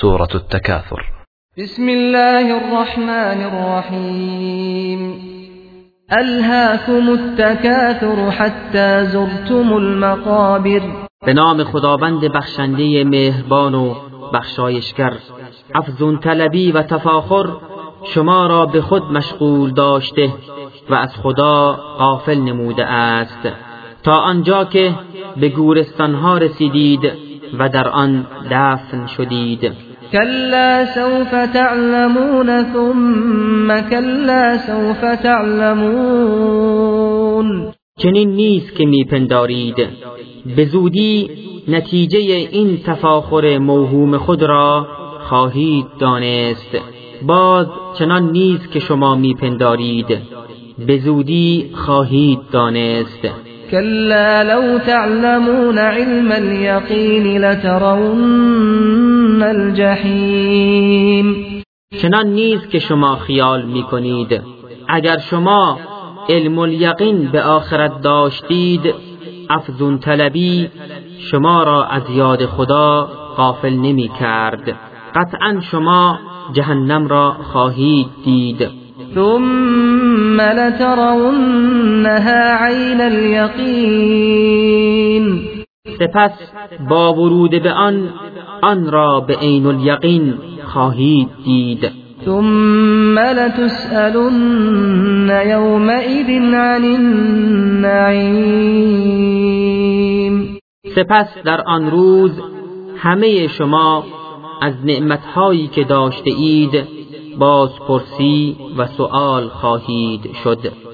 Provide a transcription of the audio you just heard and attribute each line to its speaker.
Speaker 1: سورة التكاثر.
Speaker 2: بسم الله الرحمن الرحيم. ألهاكم التكاثر حتى زرتم المقابر.
Speaker 3: به نام خداوند بخشنده مهربان و بخشایشگر افزون طلبی و تفاخر شما را به خود مشغول داشته و از خدا غافل نموده است. تا آنجا که به گورستانها رسیدید و در آن دفن شدید.
Speaker 2: كلا سوف تعلمون ثم كلا سوف تعلمون.
Speaker 3: چنین نیست که میپندارید. به زودی نتیجه این تفاخر موهوم خود را خواهید دانست. باز چنان نیست که شما میپندارید. به زودی خواهید دانست.
Speaker 2: كلا لو تعلمون علم اليقين لترون الجحیم
Speaker 3: چنان نیست که شما خیال می‌کنید. اگر شما علم الیقین به آخرت داشتید افزون طلبی شما را از یاد خدا غافل نمی کرد قطعا شما جهنم را خواهید دید.
Speaker 2: ثم لترونها عین الیقین
Speaker 3: سپس با ورود به آن آن را به عین الیقین خواهید دید.
Speaker 2: ثم لتسألن يومئذ عن النعیم
Speaker 3: سپس در آن روز همه شما از نعمتهایی که داشته اید بازپرسی و سؤال خواهید شد.